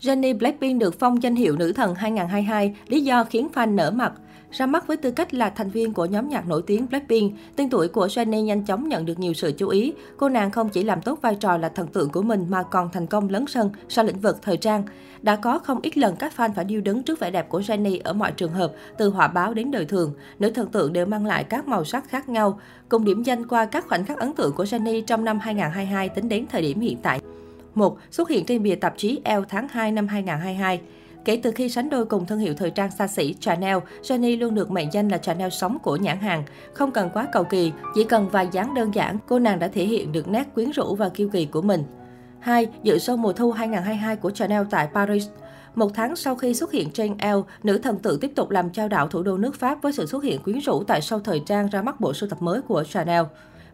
Jennie Blackpink được phong danh hiệu nữ thần 2022, lý do khiến fan nở mặt. Ra mắt với tư cách là thành viên của nhóm nhạc nổi tiếng Blackpink, tên tuổi của Jennie nhanh chóng nhận được nhiều sự chú ý. Cô nàng không chỉ làm tốt vai trò là thần tượng của mình mà còn thành công lấn sân sau lĩnh vực thời trang. Đã có không ít lần các fan phải điêu đứng trước vẻ đẹp của Jennie ở mọi trường hợp, từ họa báo đến đời thường. Nữ thần tượng đều mang lại các màu sắc khác nhau. Cùng điểm danh qua các khoảnh khắc ấn tượng của Jennie trong năm 2022 tính đến thời điểm hiện tại. 1. Xuất hiện trên bìa tạp chí Elle tháng 2 năm 2022. Kể từ khi sánh đôi cùng thương hiệu thời trang xa xỉ Chanel, Jennie luôn được mệnh danh là Chanel sống của nhãn hàng. Không cần quá cầu kỳ, chỉ cần vài dáng đơn giản, cô nàng đã thể hiện được nét quyến rũ và kiêu kỳ của mình. 2. Dự show mùa thu 2022 của Chanel tại Paris. Một tháng sau khi xuất hiện trên Elle, nữ thần tượng tiếp tục làm trao đảo thủ đô nước Pháp với sự xuất hiện quyến rũ tại show thời trang ra mắt bộ sưu tập mới của Chanel.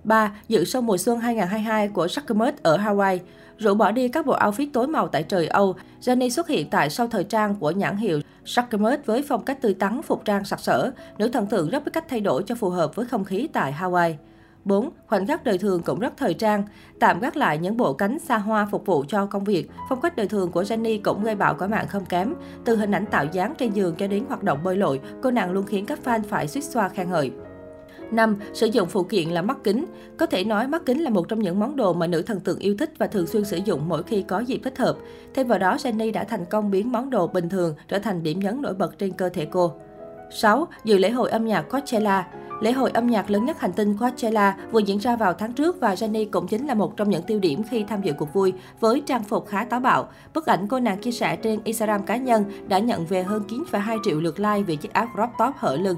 3. Dự show mùa xuân 2022 của Jacquemus ở Hawaii. Rủ bỏ đi các bộ outfit tối màu tại trời Âu, Jennie xuất hiện tại sau thời trang của nhãn hiệu Jacquemus với phong cách tươi tắn, phục trang sặc sỡ. Nữ thần tượng rất biết cách thay đổi cho phù hợp với không khí tại Hawaii. 4. Khoảnh khắc đời thường cũng rất thời trang. Tạm gác lại những bộ cánh xa hoa phục vụ cho công việc, phong cách đời thường của Jenny cũng gây bão quả mạng không kém. Từ hình ảnh tạo dáng trên giường cho đến hoạt động bơi lội, cô nàng luôn khiến các fan phải suýt xoa khen ngợi. 5. Sử dụng phụ kiện là mắt kính. Có thể nói mắt kính là một trong những món đồ mà nữ thần tượng yêu thích và thường xuyên sử dụng mỗi khi có dịp thích hợp. Thêm vào đó, Jennie đã thành công biến món đồ bình thường trở thành điểm nhấn nổi bật trên cơ thể cô. 6. Dự lễ hội âm nhạc Coachella Lễ hội âm nhạc lớn nhất hành tinh Coachella vừa diễn ra vào tháng trước và Jenny cũng chính là một trong những tiêu điểm khi tham dự cuộc vui với trang phục khá táo bạo. Bức ảnh cô nàng chia sẻ trên Instagram cá nhân đã nhận về hơn 9,2 triệu lượt like vì chiếc áo crop top hở lưng.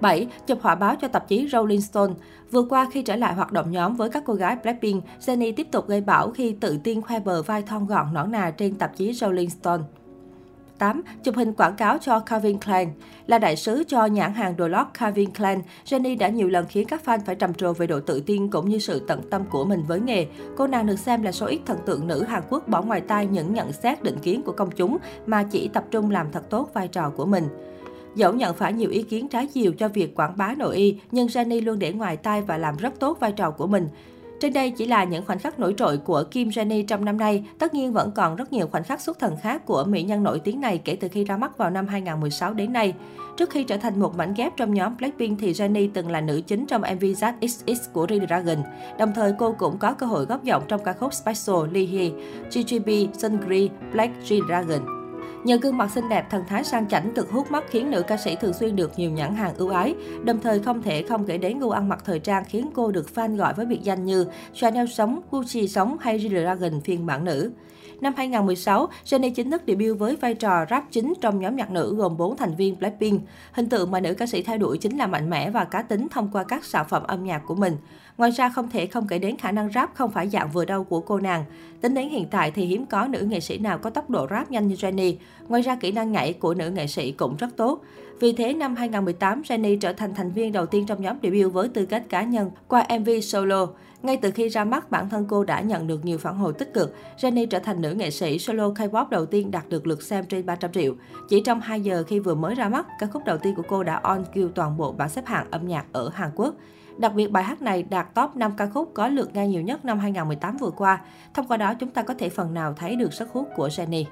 7. Chụp họa báo cho tạp chí Rolling Stone. Vừa qua khi trở lại hoạt động nhóm với các cô gái Blackpink, Jennie tiếp tục gây bão khi tự tin khoe bờ vai thon gọn nõn nà trên tạp chí Rolling Stone. 8. Chụp hình quảng cáo cho Calvin Klein. Là đại sứ cho nhãn hàng đồ lót Calvin Klein, Jennie đã nhiều lần khiến các fan phải trầm trồ về độ tự tin cũng như sự tận tâm của mình với nghề. Cô nàng được xem là số ít thần tượng nữ Hàn Quốc bỏ ngoài tai những nhận xét định kiến của công chúng mà chỉ tập trung làm thật tốt vai trò của mình. Dẫu nhận phải nhiều ý kiến trái chiều cho việc quảng bá nội y, nhưng Jenny luôn để ngoài tai và làm rất tốt vai trò của mình. Trên đây chỉ là những khoảnh khắc nổi trội của Kim Jenny trong năm nay. Tất nhiên vẫn còn rất nhiều khoảnh khắc xuất thần khác của mỹ nhân nổi tiếng này kể từ khi ra mắt vào năm 2016 đến nay. Trước khi trở thành một mảnh ghép trong nhóm Blackpink thì Jennie từng là nữ chính trong MV ZXX của G-Dragon. Đồng thời cô cũng có cơ hội góp giọng trong ca khúc Special Lee Hee, GGB, Sungri, Black G-Dragon. Nhờ gương mặt xinh đẹp, thần thái sang chảnh cực hút mắt khiến nữ ca sĩ thường xuyên được nhiều nhãn hàng ưu ái. Đồng thời không thể không kể đến gu ăn mặc thời trang khiến cô được fan gọi với biệt danh như Chanel sống, Gucci sống hay G-Dragon phiên bản nữ. Năm 2016, Jennie chính thức debut với vai trò rap chính trong nhóm nhạc nữ gồm 4 thành viên Blackpink. Hình tượng mà nữ ca sĩ thay đổi chính là mạnh mẽ và cá tính thông qua các sản phẩm âm nhạc của mình. Ngoài ra không thể không kể đến khả năng rap không phải dạng vừa đâu của cô nàng. Tính đến hiện tại thì hiếm có nữ nghệ sĩ nào có tốc độ rap nhanh như Jennie. Ngoài ra kỹ năng nhảy của nữ nghệ sĩ cũng rất tốt. Vì thế năm 2018, Jennie trở thành thành viên đầu tiên trong nhóm debut với tư cách cá nhân qua MV solo. Ngay từ khi ra mắt, bản thân cô đã nhận được nhiều phản hồi tích cực. Jennie trở thành nữ nghệ sĩ solo K-pop đầu tiên đạt được lượt xem trên 300 triệu. Chỉ trong 2 giờ khi vừa mới ra mắt, ca khúc đầu tiên của cô đã on kill toàn bộ bảng xếp hạng âm nhạc ở Hàn Quốc. Đặc biệt bài hát này đạt top 5 ca khúc có lượt nghe nhiều nhất năm 2018 vừa qua. Thông qua đó chúng ta có thể phần nào thấy được sức hút của Jennie.